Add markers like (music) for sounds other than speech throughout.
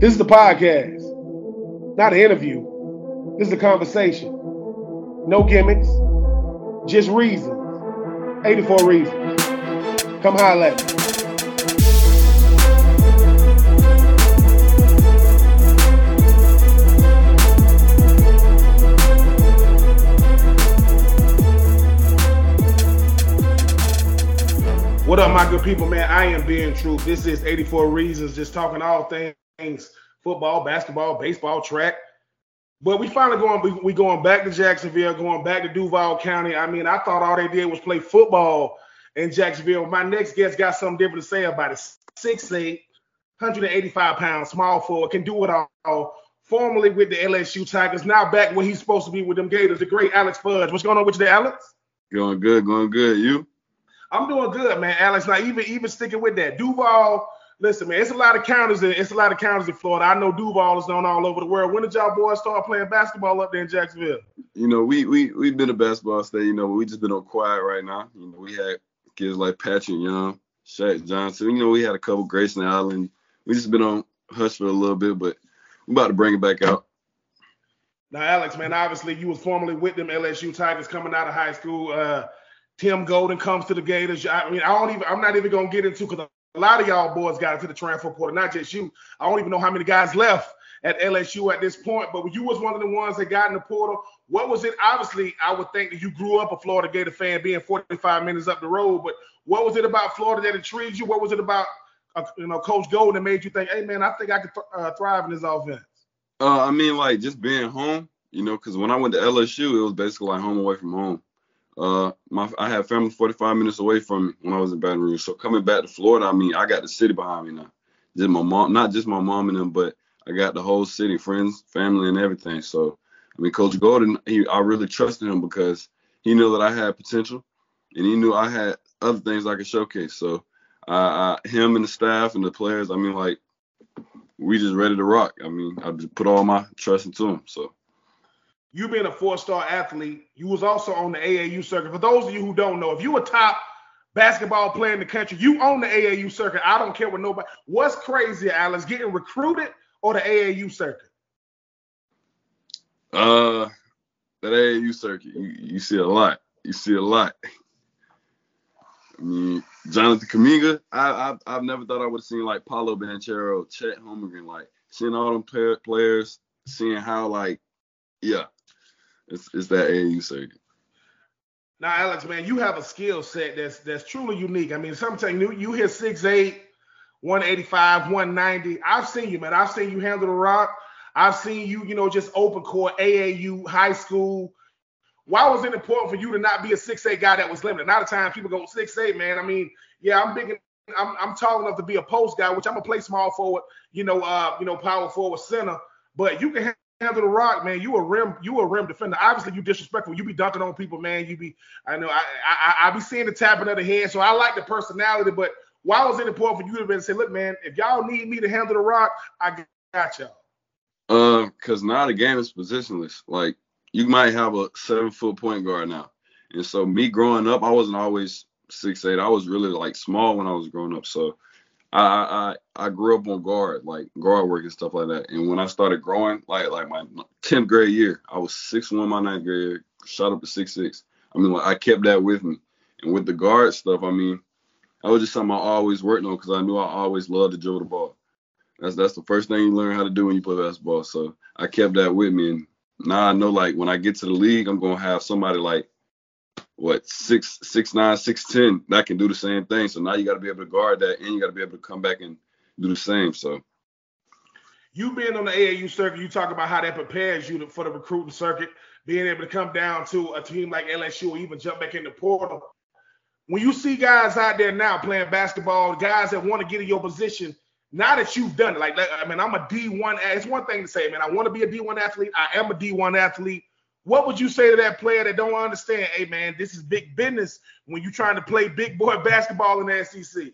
This is the podcast, not an interview. This is a conversation. No gimmicks, just reasons. 84 reasons. Come holler at me. What up, my good people, man? I am Ben Troupe. This is 84 Reasons, just talking all things football, basketball, baseball, track. But we finally going we, we going back to Jacksonville, going back to Duval County. I mean, I thought all they did was play football in Jacksonville. My next guest got something different to say about it. 6'8, 185 pounds, small forward, can do it all. Formerly with the LSU Tigers, now back where he's supposed to be with them Gators, the great Alex Fudge. What's going on with you there, Alex? Going good, going good. You? I'm doing good, man, Alex. Now, even even sticking with that, Duval. Listen, man, it's a lot of counters. In, it's a lot of counters in Florida. I know Duval is known all over the world. When did y'all boys start playing basketball up there in Jacksonville? You know, we we we've been a basketball state. You know, but we just been on quiet right now. You know, we had kids like Patric Young, Shaq Johnson. You know, we had a couple Grayson Allen. We just been on hush for a little bit, but we're about to bring it back out. Now, Alex, man, obviously you was formerly with them LSU Tigers coming out of high school. Uh, Tim Golden comes to the Gators. I mean, I don't even. I'm not even gonna get into because a lot of y'all boys got into the transfer portal, not just you. I don't even know how many guys left at LSU at this point, but you was one of the ones that got in the portal. What was it? Obviously, I would think that you grew up a Florida Gator fan, being 45 minutes up the road. But what was it about Florida that intrigued you? What was it about, uh, you know, Coach Golden that made you think, hey man, I think I could th- uh, thrive in this offense? Uh, I mean, like just being home, you know, because when I went to LSU, it was basically like home away from home. Uh, my I had family 45 minutes away from me when I was in Baton Rouge. So coming back to Florida, I mean, I got the city behind me now. Just my mom, not just my mom and them, but I got the whole city, friends, family, and everything. So I mean, Coach Golden, he, I really trusted him because he knew that I had potential, and he knew I had other things I could showcase. So uh, I, him and the staff and the players, I mean, like we just ready to rock. I mean, I just put all my trust into him. So you being a four-star athlete, you was also on the AAU circuit. For those of you who don't know, if you a top basketball player in the country, you own the AAU circuit. I don't care what nobody. What's crazier, Alex, getting recruited or the AAU circuit? Uh, that AAU circuit, you, you see a lot. You see a lot. I mean, Jonathan Kuminga, I, I I've never thought I would have seen like Paolo Banchero, Chet Holmgren, like seeing all them players, seeing how like, yeah, it's it's that AAU circuit. Now, Alex, man, you have a skill set that's that's truly unique. I mean, sometimes you you hit 6'8, 185, 190. I've seen you, man. I've seen you handle the rock. I've seen you, you know, just open court, AAU, high school. Why was it important for you to not be a 6'8 guy that was limited? Not a time people go 6'8, man. I mean, yeah, I'm big. I'm, I'm tall enough to be a post guy, which I'm gonna play small forward, you know, uh, you know, power forward center. But you can handle the rock, man. You a rim, you a rim defender. Obviously, you disrespectful. You be dunking on people, man. You be, I know, I, I, I be seeing the tapping of the hand. So I like the personality, but why was it important for you to be say, look, man, if y'all need me to handle the rock, I got y'all. Um, cause now the game is positionless. Like you might have a seven foot point guard now, and so me growing up, I wasn't always six eight. I was really like small when I was growing up. So I, I I grew up on guard, like guard work and stuff like that. And when I started growing, like like my 10th grade year, I was six one my ninth grade year, shot up to six six. I mean, like I kept that with me. And with the guard stuff, I mean, that was just something I always worked on because I knew I always loved to dribble the ball. That's that's the first thing you learn how to do when you play basketball. So I kept that with me, and now I know like when I get to the league, I'm gonna have somebody like what six six nine six ten that can do the same thing. So now you got to be able to guard that, and you got to be able to come back and do the same. So you being on the AAU circuit, you talk about how that prepares you to, for the recruiting circuit, being able to come down to a team like LSU or even jump back in the portal. When you see guys out there now playing basketball, guys that want to get in your position, now that you've done it, like, like I mean, I'm a D1. It's one thing to say, man, I want to be a D1 athlete. I am a D1 athlete. What would you say to that player that don't understand? Hey man, this is big business when you're trying to play big boy (laughs) basketball in the SEC.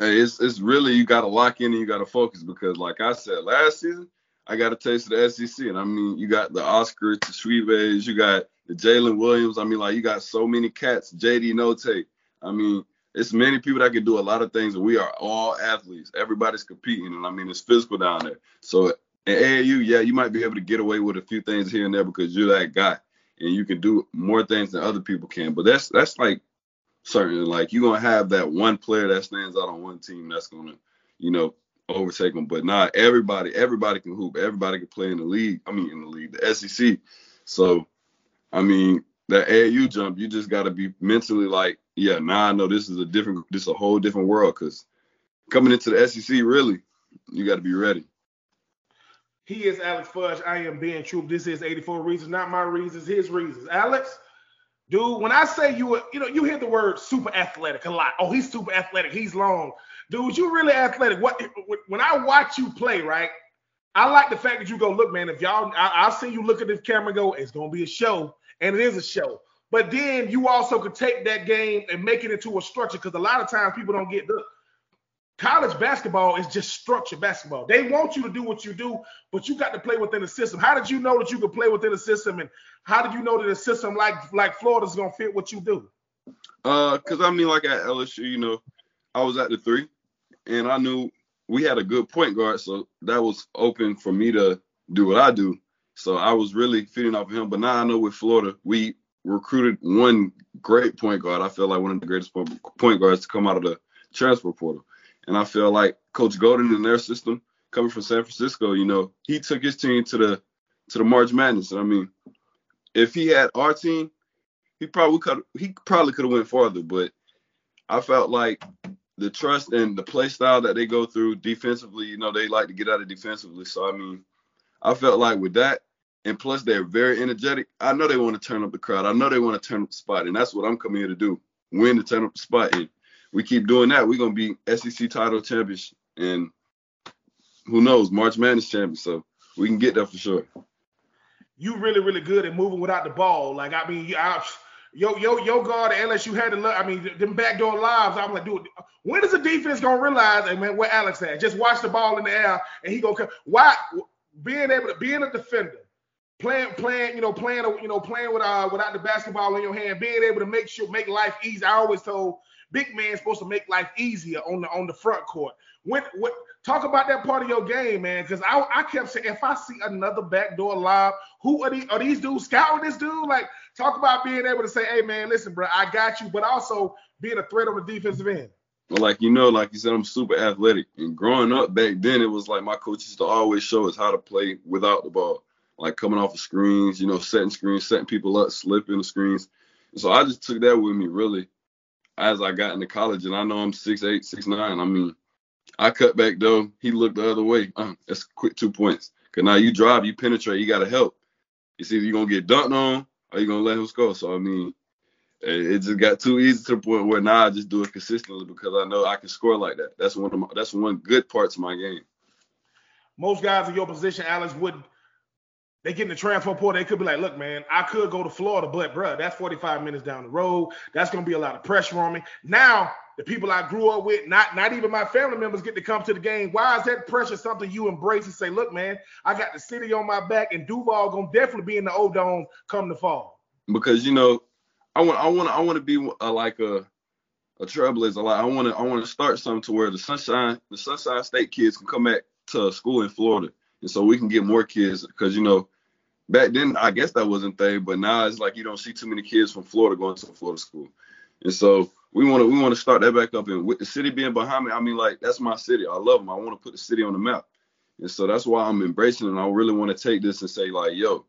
Hey, it's it's really you got to lock in and you got to focus because, like I said last season, I got a taste of the SEC, and I mean you got the Oscar Tshiebwe, you got the Jalen Williams. I mean like you got so many cats, JD Notae. I mean it's many people that can do a lot of things, and we are all athletes. Everybody's competing, and I mean it's physical down there. So in AAU, yeah, you might be able to get away with a few things here and there because you're that guy, and you can do more things than other people can. But that's that's like certain, like you're gonna have that one player that stands out on one team that's gonna, you know, overtake them. But not everybody, everybody can hoop. Everybody can play in the league. I mean, in the league, the SEC. So, I mean, that AAU jump, you just got to be mentally like, yeah, now I know this is a different, this is a whole different world. Because coming into the SEC, really, you got to be ready. He is Alex Fudge. I am Ben Troupe. This is 84 Reasons, not my reasons, his reasons. Alex, dude, when I say you, you know, you hear the word super athletic a lot. Oh, he's super athletic. He's long. Dude, you really athletic. What when I watch you play, right? I like the fact that you go, look, man, if y'all, I, will see you look at this camera and go, it's gonna be a show, and it is a show. But then you also could take that game and make it into a structure because a lot of times people don't get the college basketball is just structured basketball. They want you to do what you do, but you got to play within the system. How did you know that you could play within the system, and how did you know that a system like like Florida's gonna fit what you do? Uh, cause I mean, like at LSU, you know, I was at the three, and I knew we had a good point guard, so that was open for me to do what I do. So I was really feeding off of him. But now I know with Florida, we recruited one great point guard. I feel like one of the greatest point guards to come out of the transfer portal. And I feel like Coach Golden in their system, coming from San Francisco, you know, he took his team to the to the March Madness. I mean, if he had our team, he probably could he probably could have went farther. But I felt like the trust and the play style that they go through defensively, you know, they like to get out of defensively. So I mean, I felt like with that, and plus they're very energetic. I know they want to turn up the crowd. I know they want to turn up the spot, and that's what I'm coming here to do: win to turn up the spot. And we keep doing that, we're gonna be SEC title champions, and who knows, March Madness champions. So we can get there for sure. You really, really good at moving without the ball. Like I mean, I, yo, yo, yo, guard at LSU had to look. I mean, them backdoor lives. I'm like, dude, when is the defense gonna realize? Hey man, where Alex at? Just watch the ball in the air, and he gonna come. Why? Being able to being a defender, playing, playing, you know, playing, you know, playing with uh without the basketball in your hand, being able to make sure make life easy. I always told big man supposed to make life easier on the on the front court. When talk about that part of your game, man? Because I I kept saying if I see another backdoor lob, who are these are these dudes scouting this dude? Like talk about being able to say, hey man, listen, bro, I got you, but also being a threat on the defensive end. Well, like you know, like you said, I'm super athletic. And growing up back then, it was like my coach used to always show us how to play without the ball, like coming off of screens, you know, setting screens, setting people up, slipping the screens. And so I just took that with me really as I got into college. And I know I'm six eight, six nine. I mean, I cut back though. He looked the other way. Uh, that's quick two points. Cause now you drive, you penetrate, you gotta help. It's either you're gonna get dunked on or you're gonna let him score. So I mean, it just got too easy to the point where now I just do it consistently because I know I can score like that. That's one of my, that's one good parts of my game. Most guys in your position, Alex, would they get in the transfer portal, they could be like, look, man, I could go to Florida, but bro, that's 45 minutes down the road. That's gonna be a lot of pressure on me. Now, the people I grew up with, not not even my family members get to come to the game. Why is that pressure something you embrace and say, look, man, I got the city on my back, and Duval gonna definitely be in the O Dome come the fall? Because you know, I want I want I want to be a, like a a trailblazer. Like I want to I want to start something to where the Sunshine the Sunshine State kids can come back to school in Florida, and so we can get more kids because you know back then I guess that wasn't thing, but now it's like you don't see too many kids from Florida going to Florida school, and so we want to we want to start that back up. And with the city being behind me, I mean like that's my city. I love them. I want to put the city on the map, and so that's why I'm embracing it. And I really want to take this and say like, yo,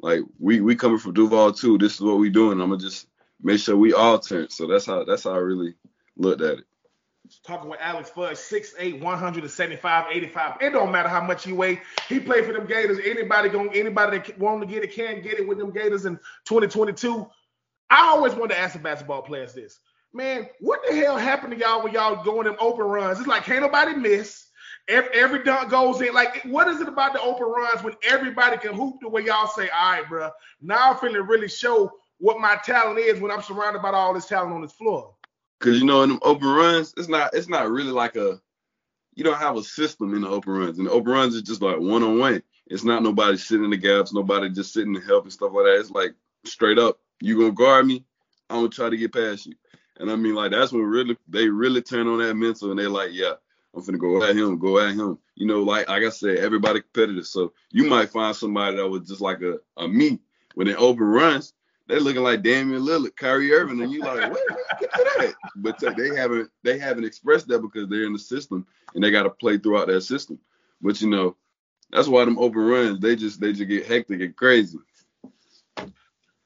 like we we coming from Duval too. This is what we doing. I'm gonna just make sure we all turn. So that's how that's how I really looked at it. Talking with Alex Fudge, 6'8, 175, 85. It don't matter how much he weigh. He played for them Gators. Anybody going anybody that want to get it can get it with them Gators in 2022. I always want to ask the basketball players this. Man, what the hell happened to y'all when y'all going them open runs? It's like can't nobody miss. Every, every dunk goes in. Like, what is it about the open runs when everybody can hoop the way y'all say, all right, bro, now I'm feeling really show what my talent is when I'm surrounded by all this talent on this floor. Cause you know, in them open runs, it's not it's not really like a you don't have a system in the open runs. And the open runs is just like one on one. It's not nobody sitting in the gaps, nobody just sitting to help and stuff like that. It's like straight up, you gonna guard me, I'm gonna try to get past you. And I mean, like that's when really they really turn on that mental and they're like, yeah, I'm finna go at him, go at him. You know, like like I said, everybody competitive. So you might find somebody that was just like a, a me when they open runs, they're looking like Damian Lillard, Kyrie Irving, and you like, wait, get to that. But they haven't they haven't expressed that because they're in the system and they got to play throughout that system. But you know, that's why them open runs they just they just get hectic and crazy.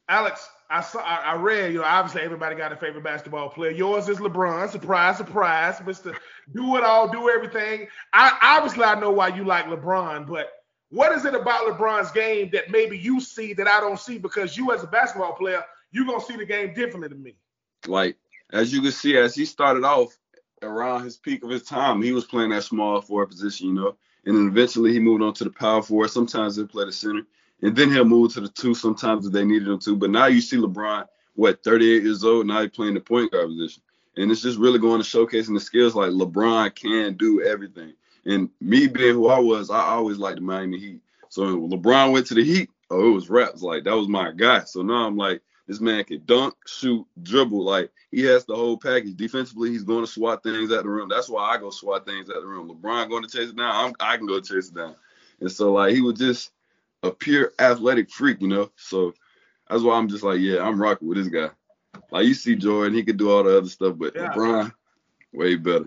Alex, I saw I, read, you know, obviously everybody got a favorite basketball player. Yours is LeBron. Surprise, surprise, Mister. Do it all, do everything. I obviously I know why you like LeBron, but what is it about LeBron's game that maybe you see that I don't see? Because you as a basketball player, you're gonna see the game differently than me. Like as you can see, as he started off around his peak of his time, he was playing that small forward position, you know, and then eventually he moved on to the power forward. Sometimes he'll play the center and then he'll move to the two sometimes if they needed him to. But now you see LeBron, what, 38 years old, now he's playing the point guard position. And it's just really going to showcasing the skills like LeBron can do everything. And me being who I was, I always liked the Miami Heat. So when LeBron went to the Heat, oh, it was raps. Like that was my guy. So now I'm like, this man can dunk, shoot, dribble. Like he has the whole package. Defensively, he's going to swat things at the rim. That's why I go swat things at the rim. LeBron going to chase it down. I'm, I can go chase it down. And so like he was just a pure athletic freak, you know. So that's why I'm just like, yeah, I'm rocking with this guy. Like you see Jordan, he could do all the other stuff, but yeah. LeBron, way better.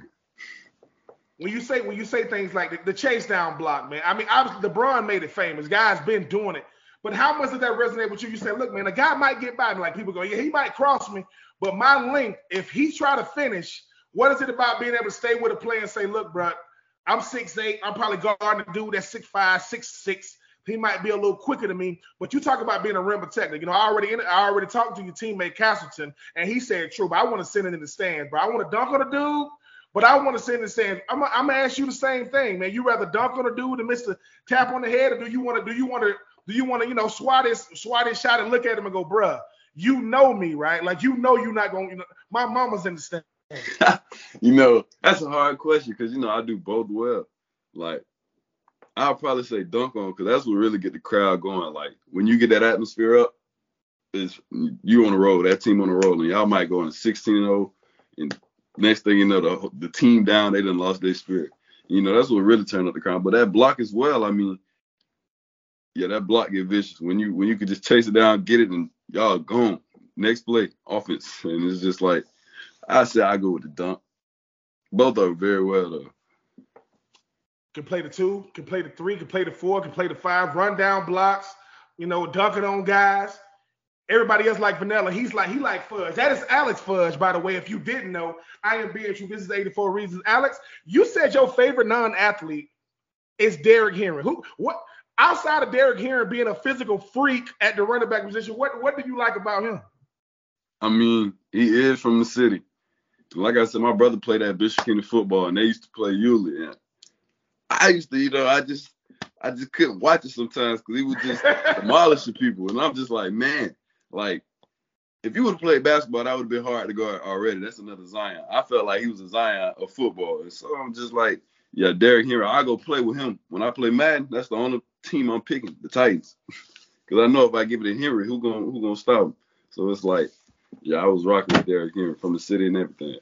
When you say when you say things like the, the, chase down block, man. I mean, obviously LeBron made it famous. Guys been doing it. But how much does that resonate with you? You say, look, man, a guy might get by me. Like people go, yeah, he might cross me, but my length, if he try to finish, what is it about being able to stay with a player and say, look, bro, I'm six eight. I'm probably guarding a dude that's six five, six six. He might be a little quicker than me, but you talk about being a rim protector. You know, I already I already talked to your teammate Castleton, and he said true. But I want to send it in the stands, bro. I want to dunk on a dude, but I want to send it in the stands. I'm, gonna ask you the same thing, man. You rather dunk on a dude and miss the tap on the head, or do you want to do you want to do you want to you know swat his swat his shot and look at him and go, bruh, you know me, right? Like you know you're not gonna. You know, my mama's in the stand. (laughs) you know, that's a hard question because you know I do both well. Like I'll probably say dunk on because that's what really get the crowd going. Like when you get that atmosphere up, is you on the road, that team on the road, and y'all might go in 16-0, and oh, next thing you know, the the team down, they done lost their spirit. You know, that's what really turned up the crowd. But that block as well, I mean, yeah, that block get vicious when you when you could just chase it down, get it, and y'all gone. Next play, offense, (laughs) and it's just like I say, I go with the dunk. Both are very well though can play the two, can play the three, can play the four, can play the five, run down blocks, you know, dunking on guys. Everybody else like vanilla. He's like he like fudge. That is Alex Fudge, by the way. If you didn't know, I am Ben Troupe. This is 84 reasons. Alex, you said your favorite non-athlete is Derrick Henry. Who what outside of Derrick Henry being a physical freak at the running back position, what what do you like about him? I mean, he is from the city. Like I said, my brother played at Bishop Kenny football, and they used to play Yulee. And I used to, you know, I just I just couldn't watch it sometimes because he was just (laughs) demolishing people, and I'm just like, man, like if you would have played basketball, that would have been hard to guard already. That's another Zion. I felt like he was a Zion of football, and so I'm just like, yeah, Derrick Henry. I go play with him when I play Madden. That's the only team I'm picking, the Titans, (laughs) because I know if I give it to Henry, who gonna who gonna stop him? So it's like, yeah, I was rocking with Derrick Henry from the city and everything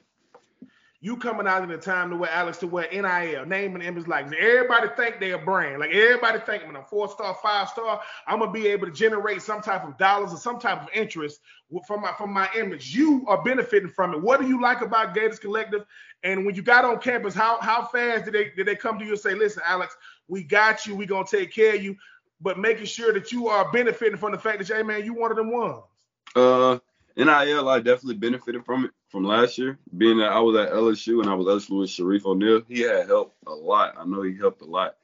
you coming out in a time to where Alex to where NIL, name and image like everybody think they're a brand. Like everybody think I'm a four star, five star, I'm gonna be able to generate some type of dollars or some type of interest from my from my image. You are benefiting from it. What do you like about Gators Collective? And when you got on campus, how how fast did they did they come to you and say, listen, Alex, we got you, we gonna take care of you, but making sure that you are benefiting from the fact that hey man, you one of them ones. Uh NIL, I definitely benefited from it from last year. Being that I was at LSU and I was LSU with Shareef O'Neal, he had helped a lot. I know he helped a lot.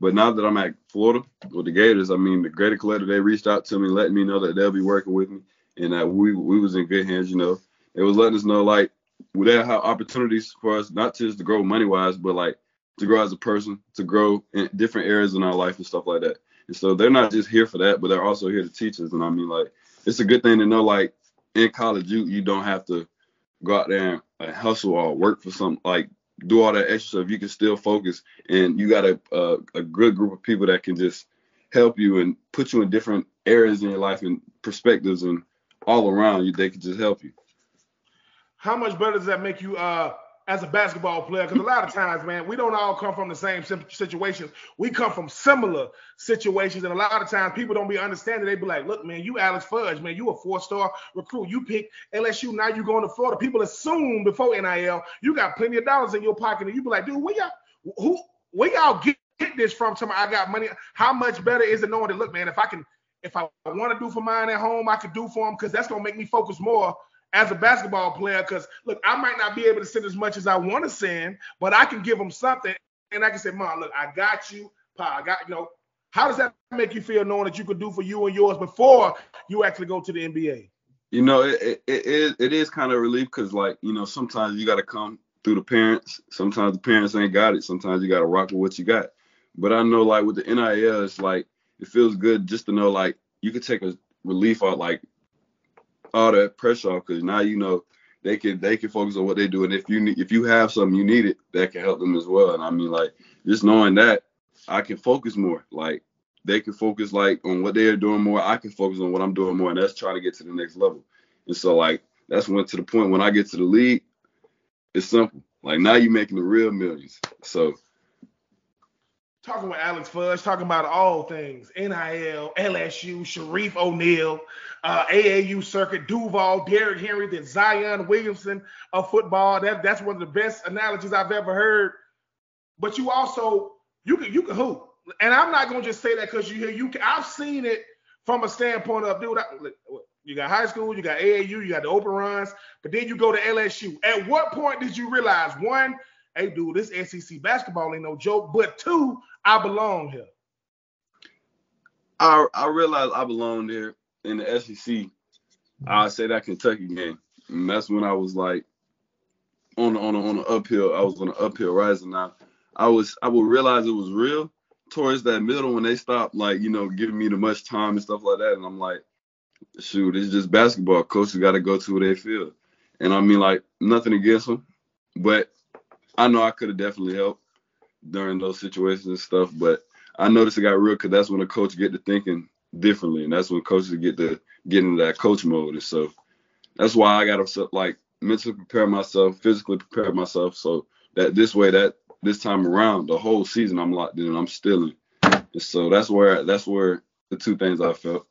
But now that I'm at Florida with the Gators, I mean, the Gator Collective, they reached out to me, letting me know that they'll be working with me and that we we was in good hands, you know. It was letting us know, like, they have opportunities for us, not just to grow money-wise, but, like, to grow as a person, to grow in different areas in our life and stuff like that. And so they're not just here for that, but they're also here to teach us. And I mean, like, it's a good thing to know, like, in college, you you don't have to go out there and hustle or work for some like do all that extra stuff. You can still focus, and you got a, a a good group of people that can just help you and put you in different areas in your life and perspectives and all around you. They can just help you. how much better does that make you uh, as a basketball player? Because a lot of times, man, we don't all come from the same situations. We come from similar situations, and a lot of times people don't be understanding. They be like, "Look, man, you Alex Fudge, man, you a four-star recruit. You pick LSU, now you going to Florida." People assume before NIL, you got plenty of dollars in your pocket, and you be like, "Dude, where y'all who where y'all get, this from?" I got money. How much better is it knowing that, look, man, if I can if I want to do for mine at home, I could do for them because that's gonna make me focus more as a basketball player. Because look, I might not be able to send as much as I want to send, but I can give them something, and I can say, "Mom, look, I got you, Pa. I got you know." How does that make you feel knowing that you could do for you and yours before you actually go to the NBA? You know, it it, it is it is kind of relief because like you know sometimes you got to come through the parents. Sometimes the parents ain't got it. Sometimes you got to rock with what you got. But I know like with the NIL, it's like it feels good just to know like you could take a relief out like all that pressure off because now you know they can they can focus on what they do. And if you need if you have something you need it that can help them as well. And I mean like just knowing that I can focus more. Like they can focus like on what they're doing more. I can focus on what I'm doing more. And that's trying to get to the next level. And so like that's when to the point when I get to the league it's simple. Like now you're making the real millions. So talking with Alex Fudge, talking about all things NIL, LSU, Shareef O'Neal, uh, AAU circuit, Duval, Derrick Henry, the Zion Williamson of football. That, that's one of the best analogies I've ever heard. But you also you can you can hoop, and I'm not gonna just say that because you hear you. Can, I've seen it from a standpoint of dude. I, you got high school, you got AAU, you got the open runs, but then you go to LSU. At what point did you realize one? Hey, dude, this SEC basketball ain't no joke. But two, I belong here. I I realized I belong there in the SEC. I mm-hmm. say that Kentucky game, and that's when I was like on the, on the, on the uphill. I was on the uphill rising. Now I was I would realize it was real towards that middle when they stopped like you know giving me the much time and stuff like that, and I'm like, shoot, it's just basketball. Coaches got to go to where they feel, and I mean like nothing against them, but I know I could have definitely helped during those situations and stuff, but I noticed it got real because that's when the coach get to thinking differently, and that's when coaches get to get into that coach mode. And so that's why I got to like mentally prepare myself, physically prepare myself, so that this way, that this time around, the whole season I'm locked in, and I'm still in. And so that's where that's where the two things I felt.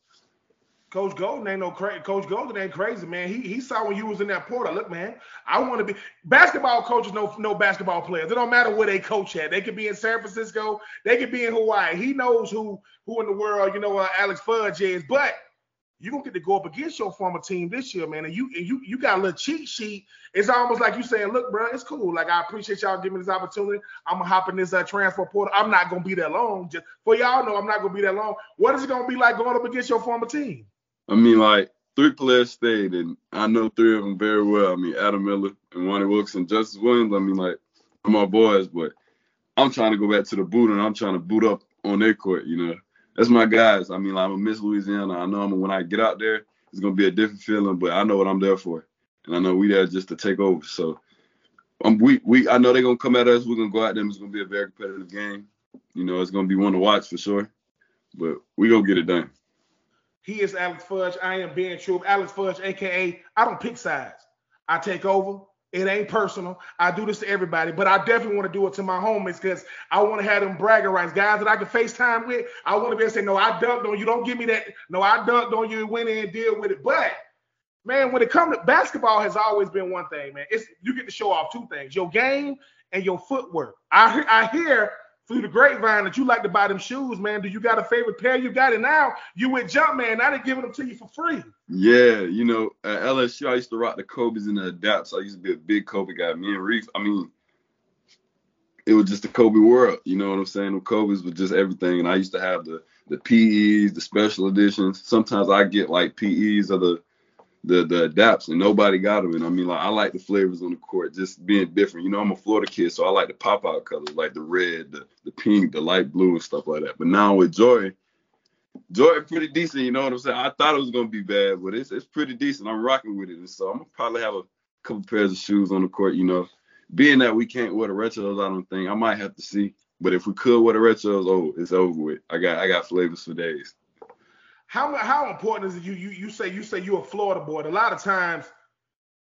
Coach Golden ain't no crazy. Coach Golden ain't crazy, man. He he saw when you was in that portal. Look, man, I want to be basketball coaches. No no basketball players. It don't matter where they coach at. They could be in San Francisco. They could be in Hawaii. He knows who who in the world you know uh, Alex Fudge is. But you gonna get to go up against your former team this year, man. And you and you you got a little cheat sheet. It's almost like you saying, look, bro, it's cool. Like I appreciate y'all giving me this opportunity. I'm gonna hop in this uh, transfer portal. I'm not gonna be that long. Just for y'all know, I'm not gonna be that long. What is it gonna be like going up against your former team? I mean, like three players stayed, and I know three of them very well. I mean, Adam Miller and Ronnie Wilkes and Justice Williams. I mean, like my boys, but I'm trying to go back to the boot, and I'm trying to boot up on their court. You know, that's my guys. I mean, like, I'm a Miss Louisiana. I know I'm when I get out there, it's gonna be a different feeling, but I know what I'm there for, and I know we there just to take over. So. Um, we, we I know they're gonna come at us. We're gonna go at them. It's gonna be a very competitive game. You know, it's gonna be one to watch for sure. But we gonna get it done. He is Alex Fudge. I am Ben Troupe. Alex Fudge, aka I don't pick sides. I take over. It ain't personal. I do this to everybody, but I definitely want to do it to my homies because I want to have them bragging rights. Guys that I can FaceTime with, I want to be able to say, no, I dunked on you. Don't give me that. No, I dunked on you and went in and deal with it. But man, when it comes to basketball, has always been one thing, man. It's you get to show off two things: your game and your footwork. I I hear through the grapevine that you like to buy them shoes, man. Do you got a favorite pair? You got it now. You with Jumpman. Now they giving them to you for free. Yeah, you know, at LSU, I used to rock the Kobe's and the Adapts. I used to be a big Kobe guy. Me and Reef, I mean, it was just the Kobe world. You know what I'm saying? The Kobe's was just everything. And I used to have the the PEs, the special editions. Sometimes I get like PEs of the the the adapts and nobody got them. And I mean, like I like the flavors on the court, just being different. You know, I'm a Florida kid, so I like the pop out colors, like the red, the, the pink, the light blue, and stuff like that. But now with Joy, Joy pretty decent. You know what I'm saying? I thought it was gonna be bad, but it's it's pretty decent. I'm rocking with it, and so I'm gonna probably have a couple pairs of shoes on the court. You know, being that we can't wear the retros, I don't think I might have to see. But if we could wear the retros, oh, it's over with. I got I got flavors for days how how important is it you you you say you say you're a Florida boy? A lot of times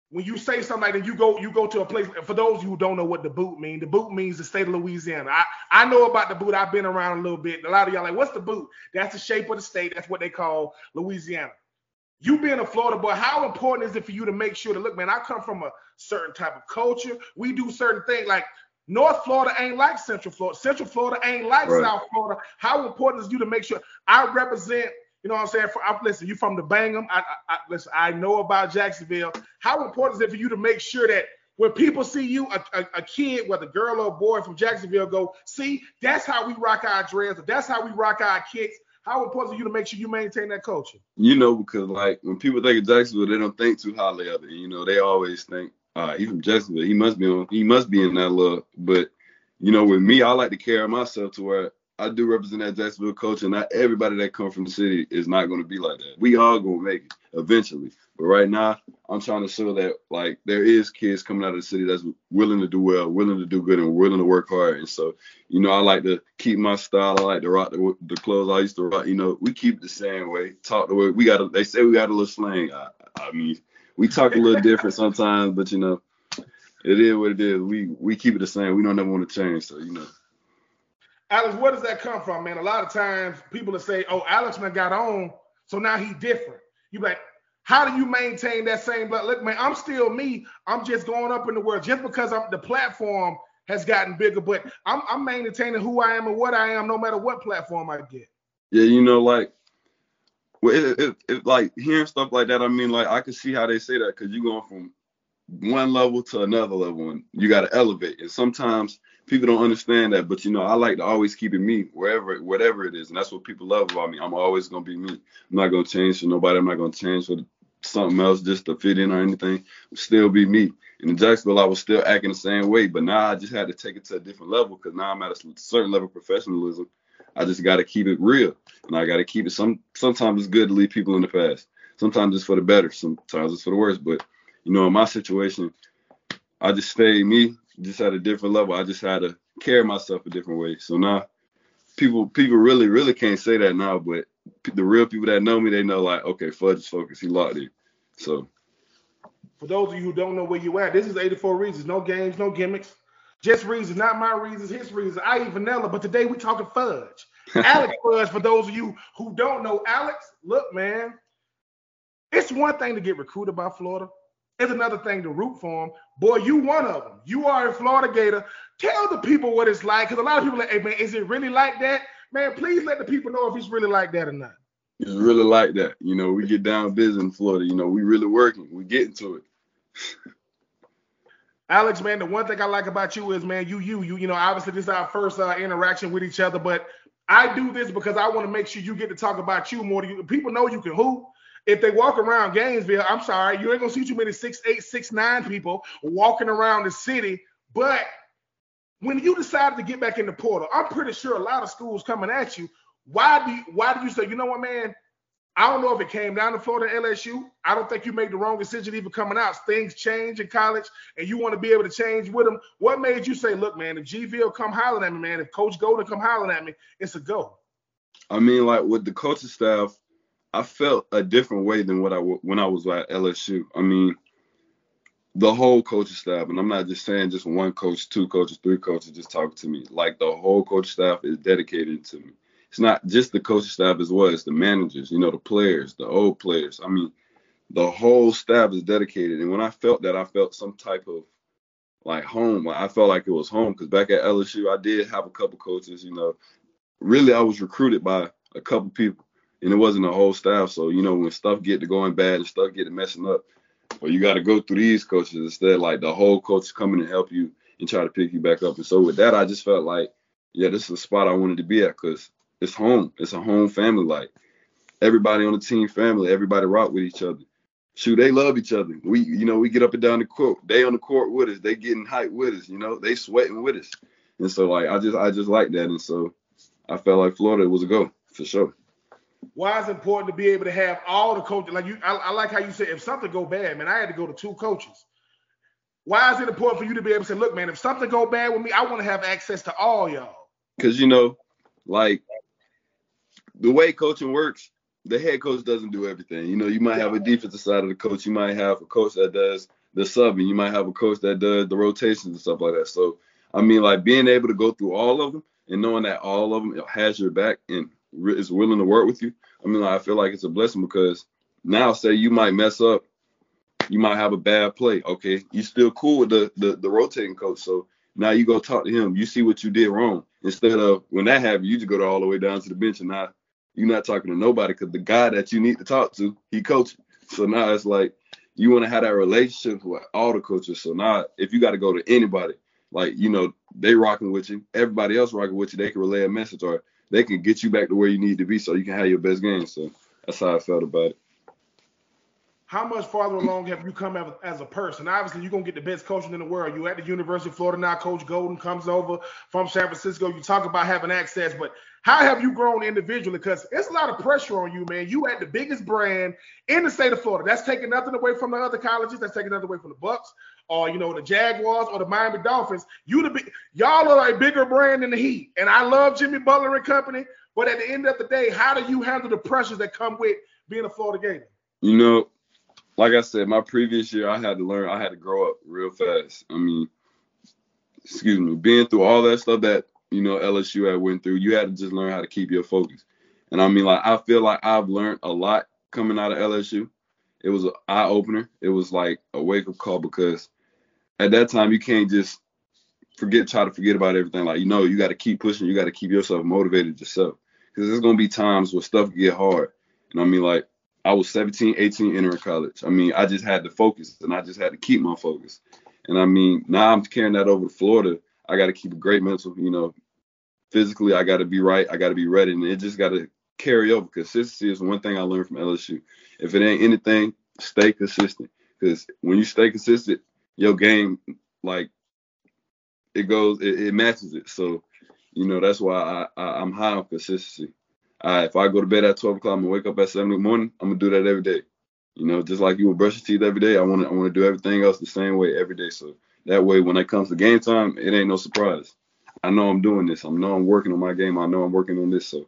when you say something like that, you go you go to a place. For those who don't know what the boot means, the boot means the state of Louisiana. I I know about the boot. I've been around a little bit. A lot of y'all like, what's the boot? That's the shape of the state. That's what they call Louisiana. You being a Florida boy, how important is it for you to make sure to look, man? I come from a certain type of culture. We do certain things like North Florida ain't like Central Florida. Central Florida ain't like right. South Florida. How important is you to make sure I represent you know what I'm saying? For, I, listen, you from the Bangham. I, I, I, listen. I know about Jacksonville. How important is it for you to make sure that when people see you, a, a, a kid, whether girl or boy from Jacksonville, go see that's how we rock our dreads. That's how we rock our kicks. How important is you to make sure you maintain that culture? You know, because like when people think of Jacksonville, they don't think too highly of it. You know, they always think, uh, he from Jacksonville. He must be on. He must be in that look. But you know, with me, I like to carry myself to where I do represent that Jacksonville culture, not everybody that come from the city is not going to be like that. We all gonna make it eventually, but right now, I'm trying to show that like there is kids coming out of the city that's willing to do well, willing to do good, and willing to work hard. And so, you know, I like to keep my style. I like to rock the, the clothes I used to rock. You know, we keep the same way, talk the way we got. They say we got a little slang. I, I mean, we talk a little different sometimes, but you know, it is what it is. We we keep it the same. We don't ever want to change. So you know. Alex, where does that come from, man? A lot of times people will say, "Oh, Alex man got on, so now he's different." You like, how do you maintain that same? But look, man, I'm still me. I'm just going up in the world just because I'm the platform has gotten bigger, but I'm, I'm maintaining who I am and what I am, no matter what platform I get. Yeah, you know, like, well, it, it, it, like hearing stuff like that. I mean, like, I can see how they say that because you're going from one level to another level, and you got to elevate. And sometimes people don't understand that, but you know, I like to always keep it me wherever, whatever it is, and that's what people love about me. I'm always gonna be me. I'm not gonna change for nobody. I'm not gonna change for something else just to fit in or anything. still be me. And in Jacksonville, I was still acting the same way, but now I just had to take it to a different level because now I'm at a certain level of professionalism. I just got to keep it real, and I got to keep it. Some sometimes it's good to leave people in the past. Sometimes it's for the better. Sometimes it's for the worse. But you know, in my situation, I just stay me just at a different level. I just had to carry myself a different way. So now people people really really can't say that now, but the real people that know me, they know like, okay, Fudge is focused. He locked in. So for those of you who don't know where you at, this is 84 reasons. No games, no gimmicks. Just reasons, not my reasons, his reasons. I eat vanilla, but today we talking fudge. (laughs) Alex Fudge, for those of you who don't know, Alex, look, man, it's one thing to get recruited by Florida. It's another thing to root for them. Boy, you one of them. You are a Florida Gator. Tell the people what it's like, because a lot of people are like, hey man, is it really like that? Man, please let the people know if it's really like that or not. It's really like that. You know, we get down busy in Florida. You know, we really working. We getting to it. (laughs) Alex, man, the one thing I like about you is, man, you, you, you, you know, obviously this is our first uh, interaction with each other, but I do this because I want to make sure you get to talk about you more. People know you can hoop if they walk around Gainesville, I'm sorry, you ain't gonna see too many six eight, six nine people walking around the city. But when you decided to get back in the portal, I'm pretty sure a lot of schools coming at you. Why do you, why do you say, you know what, man? I don't know if it came down to Florida LSU. I don't think you made the wrong decision even coming out. Things change in college, and you want to be able to change with them. What made you say, look, man, if GVille come hollering at me, man, if Coach Golden come hollering at me, it's a go. I mean, like with the coaching staff, I felt a different way than what I when I was at LSU. I mean, the whole coaching staff, and I'm not just saying just one coach, two coaches, three coaches just talking to me. Like the whole coach staff is dedicated to me. It's not just the coaching staff as well, it's the managers, you know, the players, the old players. I mean, the whole staff is dedicated. And when I felt that, I felt some type of like home. I felt like it was home because back at LSU, I did have a couple coaches, you know. Really, I was recruited by a couple people and it wasn't a whole staff. So you know when stuff get to going bad and stuff get to messing up, well you got to go through these coaches instead. Like the whole coach coming and help you and try to pick you back up. And so with that, I just felt like, yeah, this is a spot I wanted to be at because it's home. It's a home family. Like everybody on the team, family. Everybody rock with each other. Shoot, they love each other. We, you know, we get up and down the court. They on the court with us. They getting hype with us. You know, they sweating with us. And so like I just I just like that. And so I felt like Florida was a go for sure why it's important to be able to have all the coaches. Like you, I, I, like how you said if something go bad, man, I had to go to two coaches. Why is it important for you to be able to say, look, man, if something go bad with me, I want to have access to all y'all. Because you know, like the way coaching works, the head coach doesn't do everything. You know, you might have a defensive side of the coach. You might have a coach that does the subbing. you might have a coach that does the rotations and stuff like that. So I mean, like being able to go through all of them and knowing that all of them has your back and is willing to work with you. I mean, I feel like it's a blessing because now, say you might mess up, you might have a bad play. Okay, you still cool with the the, the rotating coach, so now you go talk to him. You see what you did wrong. Instead of when that happens, you just go all the way down to the bench and now you're not talking to nobody because the guy that you need to talk to, he coaching. So now it's like you want to have that relationship with all the coaches. So now if you got to go to anybody, like you know they rocking with you, everybody else rocking with you, they can relay a message or they can get you back to where you need to be so you can have your best game. So that's how I felt about it how much farther along have you come as, a person? Obviously, you're gonna get the best coaching in the world. You at the University of Florida now. Coach Golden comes over from San Francisco. You talk about having access, but how have you grown individually? Because it's a lot of pressure on you, man. You at the biggest brand in the state of Florida. That's taking nothing away from the other colleges. That's taking nothing away from the Bucks or you know the Jaguars or the Miami Dolphins. You the big, y'all are a bigger brand than the Heat. And I love Jimmy Butler and company. But at the end of the day, how do you handle the pressures that come with being a Florida Gator? You know, like I said, my previous year, I had to learn, I had to grow up real fast. I mean, excuse me, being through all that stuff that, you know, LSU had went through, you had to just learn how to keep your focus. And I mean, like, I feel like I've learned a lot coming out of LSU. It was an eye opener. It was like a wake up call because at that time, you can't just forget, try to forget about everything. Like, you know, you got to keep pushing. You got to keep yourself motivated yourself because there's going to be times where stuff get hard. And I mean, like, I was 17, 18 entering college. I mean, I just had to focus and I just had to keep my focus. And I mean, now I'm carrying that over to Florida. I got to keep a great mental, you know, physically, I got to be right. I got to be ready. And it just got to carry over. Consistency is one thing I learned from LSU. If it ain't anything, stay consistent. Because when you stay consistent, your game, like, it goes, it, it matches it. So, you know, that's why I, I, I'm high on consistency if I go to bed at 12 o'clock, gonna wake up at 7 in the morning. I'm gonna do that every day. You know, just like you would brush your teeth every day. I want to I want to do everything else the same way every day. So that way, when it comes to game time, it ain't no surprise. I know I'm doing this. I know I'm working on my game. I know I'm working on this. So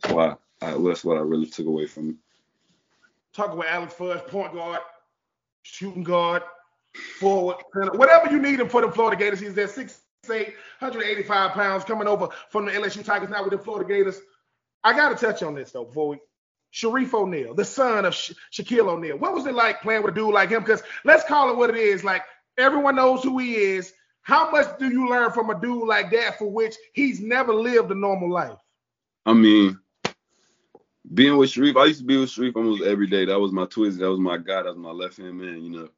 that's why I, that's what I really took away from it. Talk about Alex Fudge, point guard, shooting guard, forward, whatever you need him for the Florida Gators. He's there, 6'8", 185 pounds, coming over from the LSU Tigers now with the Florida Gators. I got to touch on this though before we. Shareef O'Neal, the son of Sha- Shaquille O'Neal. What was it like playing with a dude like him? Because let's call it what it is. Like everyone knows who he is. How much do you learn from a dude like that for which he's never lived a normal life? I mean, being with Shareef, I used to be with Shareef almost every day. That was my twist. That was my guy. That was my left hand man. You know,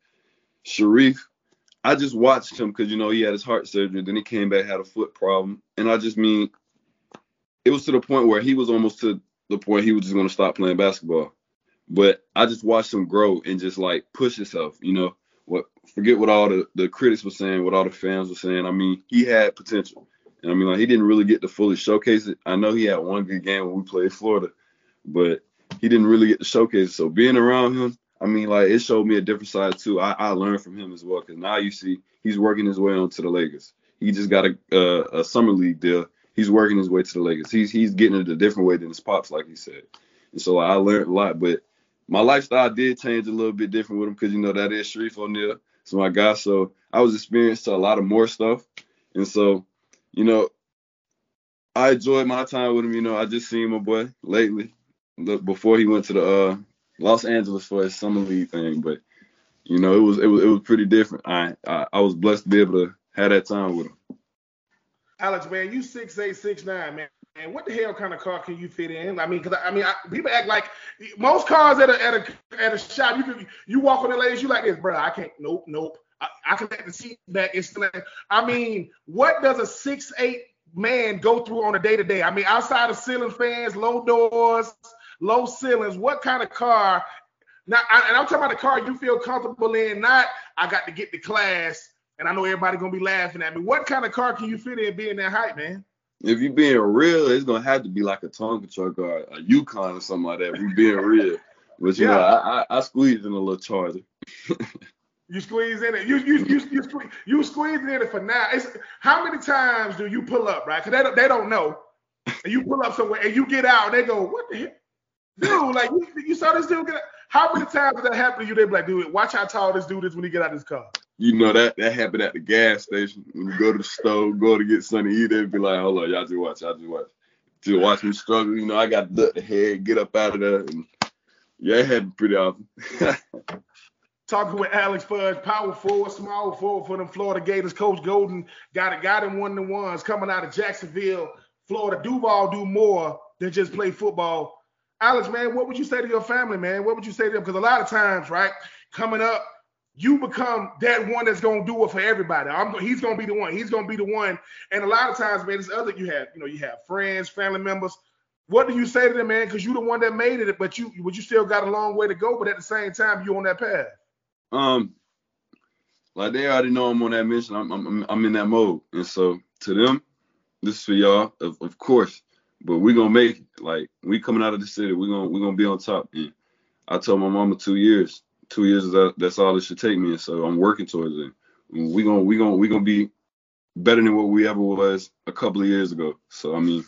Shareef, I just watched him because you know he had his heart surgery. Then he came back had a foot problem, and I just mean it was to the point where he was almost to the point he was just going to stop playing basketball. But I just watched him grow and just like push himself, you know. What forget what all the, the critics were saying, what all the fans were saying. I mean, he had potential. And I mean, like he didn't really get to fully showcase it. I know he had one good game when we played Florida, but he didn't really get to showcase it. So being around him, I mean, like it showed me a different side too. I, I learned from him as well because now you see he's working his way onto the Lakers. He just got a, a, a summer league deal he's working his way to the Lakers. He's he's getting it a different way than his pops, like he said. And so I learned a lot, but my lifestyle did change a little bit different with him because you know that is Shareef O'Neal. So my guy, so I was experienced to a lot of more stuff, and so you know I enjoyed my time with him. You know I just seen my boy lately, look before he went to the uh, Los Angeles for his summer league thing, but you know it was it was it was pretty different. I I, I was blessed to be able to have that time with him. Alex, man, you six eight six nine, man. And what the hell kind of car can you fit in? I mean, because I mean, I, people act like most cars at a at a at a shop, you can you walk on the lanes, you like this, bro. I can't. Nope, nope. I, I can let the seat back. It's like, I mean, what does a six eight man go through on a day to day? I mean, outside of ceiling fans, low doors, low ceilings, what kind of car? Now, I, and I'm talking about the car you feel comfortable in. Not I got to get the class and I know everybody gonna be laughing at me. What kind of car can you fit in being that height, man? If you being real, it's gonna have to be like a Tonka truck or a Yukon or something like that. If you being real, but you yeah. know, I, I, I squeezed in a little Charger. you squeeze in it. You you you you, squeeze, you squeeze in it for now. It's how many times do you pull up, right? Because they don't, they don't know. And you pull up somewhere and you get out and they go, what the heck, dude? Like you, you saw this dude get. Out. How many times did that happen to you? They be like, dude, watch how tall this dude is when he get out of his car. You know that that happened at the gas station. When you go to the store, go to get something to eat, they'd be like, hold on, y'all just watch, y'all just watch. Just watch me struggle. You know, I got to duck the head, get up out of there. And yeah, it happened pretty often. (laughs) Talking with Alex Fudge, power forward, small forward for them Florida Gators. Coach Golden got it, got him one to ones coming out of Jacksonville, Florida. Duval do more than just play football. Alex, man, what would you say to your family, man? What would you say to them? Because a lot of times, right, coming up, you become that one that's gonna do it for everybody. I'm, he's gonna be the one. He's gonna be the one. And a lot of times, man, it's other you have, you know, you have friends, family members. What do you say to them, man? Because you're the one that made it, but you, but you still got a long way to go. But at the same time, you're on that path. Um, like they already know I'm on that mission. I'm, I'm, I'm in that mode, and so to them, this is for y'all, of, of course. But we're gonna make it. Like we coming out of the city, we're gonna we're gonna be on top. And I told my mama two years two years that, that's all it should take me. And so I'm working towards it. We're gonna we gonna we gonna be better than what we ever was a couple of years ago. So I mean,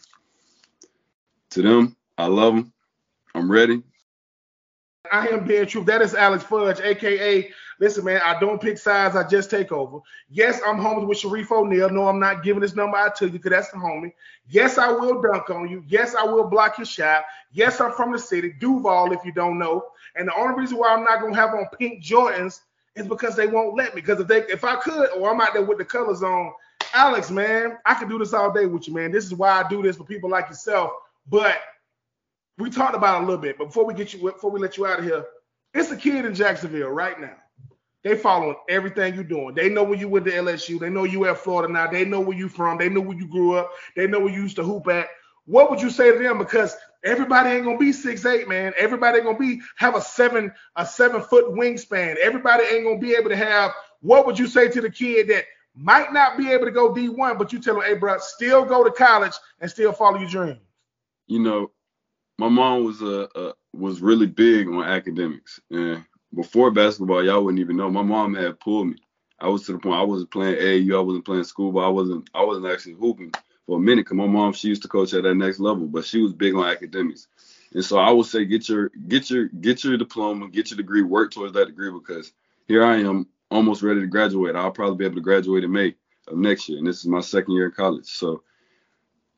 to them, I love them. I'm ready. I am Ben Troupe. That is Alex Fudge, aka Listen, man, I don't pick sides. I just take over. Yes, I'm homies with Shareef O'Neal. No, I'm not giving this number out to you because that's the homie. Yes, I will dunk on you. Yes, I will block your shot. Yes, I'm from the city, Duval, if you don't know. And the only reason why I'm not gonna have on pink Jordans is because they won't let me. Because if they, if I could, or I'm out there with the colors on, Alex, man, I could do this all day with you, man. This is why I do this for people like yourself. But we talked about a little bit. But before we get you, before we let you out of here, it's a kid in Jacksonville right now they following everything you're doing. They know where you went to LSU. They know you at Florida now. They know where you from. They know where you grew up. They know where you used to hoop at. What would you say to them? Because everybody ain't gonna be six eight, man. Everybody gonna be have a seven a seven foot wingspan. Everybody ain't gonna be able to have. What would you say to the kid that might not be able to go D1, but you tell him, hey, bro, still go to college and still follow your dreams? You know, my mom was a, a was really big on academics, and before basketball, y'all wouldn't even know. My mom had pulled me. I was to the point I wasn't playing AAU, I wasn't playing school, but I wasn't I wasn't actually hooping for a minute. Cause my mom she used to coach at that next level, but she was big on academics. And so I would say get your get your get your diploma, get your degree, work towards that degree because here I am almost ready to graduate. I'll probably be able to graduate in May of next year, and this is my second year in college. So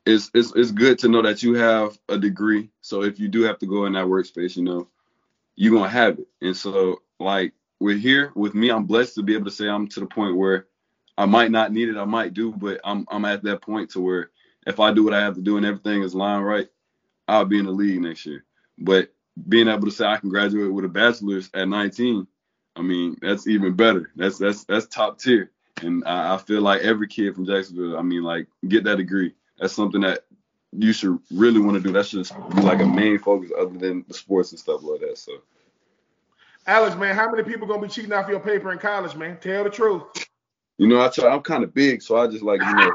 it's it's it's good to know that you have a degree. So if you do have to go in that workspace, you know, you're gonna have it. And so like we're here with me, I'm blessed to be able to say I'm to the point where I might not need it, I might do, but I'm I'm at that point to where if I do what I have to do and everything is lined right, I'll be in the league next year. But being able to say I can graduate with a bachelor's at 19, I mean that's even better. That's that's that's top tier. And I, I feel like every kid from Jacksonville, I mean, like get that degree. That's something that you should really want to do. That's just be like a main focus other than the sports and stuff like that. So. Alex, man, how many people gonna be cheating off your paper in college, man? Tell the truth. You know, I try. I'm kind of big, so I just like you know,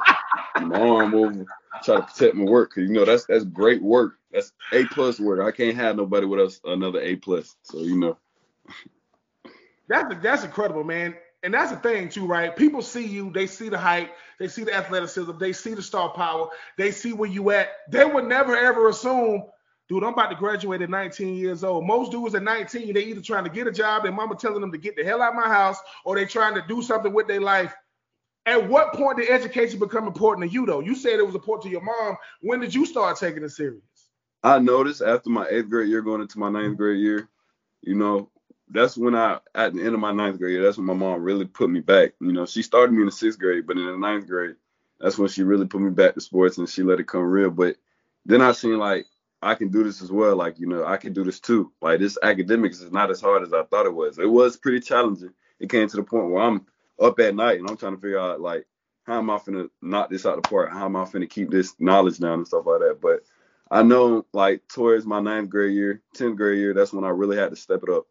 my arm over, try to protect my work, cause you know that's that's great work. That's A plus work. I can't have nobody with us another A plus. So you know. That's that's incredible, man and that's the thing too, right? People see you, they see the height, they see the athleticism, they see the star power, they see where you at. They would never ever assume, dude, I'm about to graduate at 19 years old. Most dudes at 19, they either trying to get a job, their mama telling them to get the hell out of my house, or they trying to do something with their life. At what point did education become important to you though? You said it was important to your mom. When did you start taking it serious? I noticed after my eighth grade year going into my ninth grade year, you know, that's when I at the end of my ninth grade, that's when my mom really put me back. You know, she started me in the sixth grade, but in the ninth grade, that's when she really put me back to sports and she let it come real. But then I seen like I can do this as well. Like, you know, I can do this too. Like this academics is not as hard as I thought it was. It was pretty challenging. It came to the point where I'm up at night and I'm trying to figure out like how am I finna knock this out of the park? How am I finna keep this knowledge down and stuff like that? But I know like towards my ninth grade year, tenth grade year, that's when I really had to step it up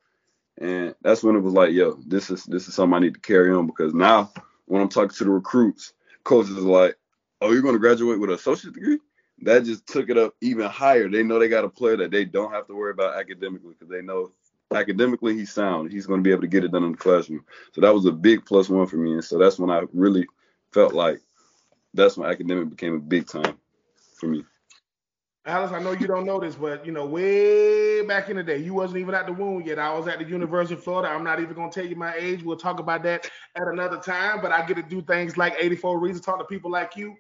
and that's when it was like, yo, this is this is something I need to carry on because now when I'm talking to the recruits, coaches are like, oh, you're going to graduate with an associate degree? That just took it up even higher. They know they got a player that they don't have to worry about academically because they know academically he's sound. He's going to be able to get it done in the classroom. So that was a big plus one for me. And so that's when I really felt like that's when academic became a big time for me. Alex, I know you don't know this, but you know, way back in the day, you wasn't even at the womb yet. I was at the University of Florida. I'm not even gonna tell you my age. We'll talk about that at another time. But I get to do things like 84 Reasons, talk to people like you.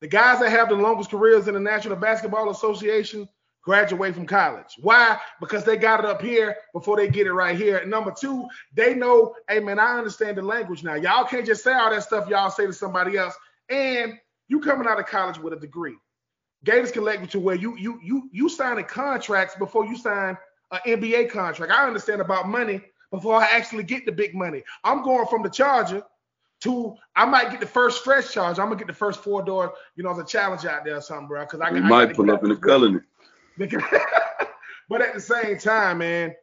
The guys that have the longest careers in the National Basketball Association graduate from college. Why? Because they got it up here before they get it right here. And number two, they know, hey man, I understand the language now. Y'all can't just say all that stuff y'all say to somebody else. And you coming out of college with a degree. Gators can let you to where you you you you signing contracts before you sign an NBA contract. I understand about money before I actually get the big money. I'm going from the Charger to I might get the first stretch charge. I'm gonna get the first four door, you know, as a challenge out there or something, bro. Because I, I might pull up in the color. (laughs) but at the same time, man,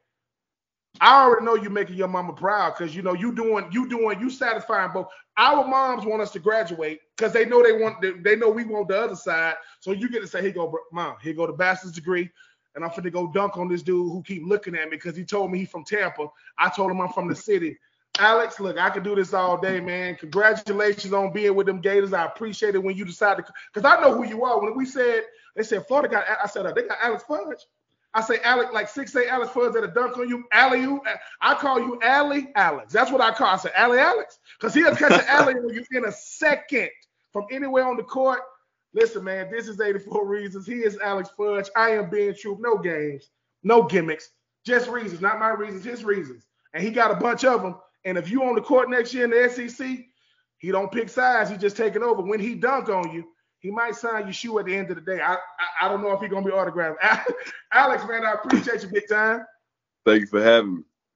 I already know you're making your mama proud because you know you doing you doing you satisfying both. Our moms want us to graduate because they know they want they, they know we want the other side. So you get to say, here go, mom, here go the bachelor's degree, and I'm finna go dunk on this dude who keep looking at me because he told me he's from Tampa. I told him I'm from the city. Alex, look, I could do this all day, man. Congratulations on being with them Gators. I appreciate it when you decided to, because I know who you are. When we said they said Florida got, I said oh, they got Alex Fudge. I say Alex, like six eight Alex Fudge at a dunk on you, alley you. I call you Alley Alex. That's what I call. I say Alley Alex because he'll catch an alley on you in a second from anywhere on the court. Listen, man, this is 84 reasons. He is Alex Fudge. I am Ben Troupe. No games, no gimmicks, just reasons, not my reasons, his reasons. And he got a bunch of them. And if you on the court next year in the SEC, he don't pick sides. He just taking over. When he dunk on you, he might sign shoe at the end of the day. I I, I don't know if he's gonna be autographed. (laughs) Alex, man, I appreciate you big time. Thank you for having me.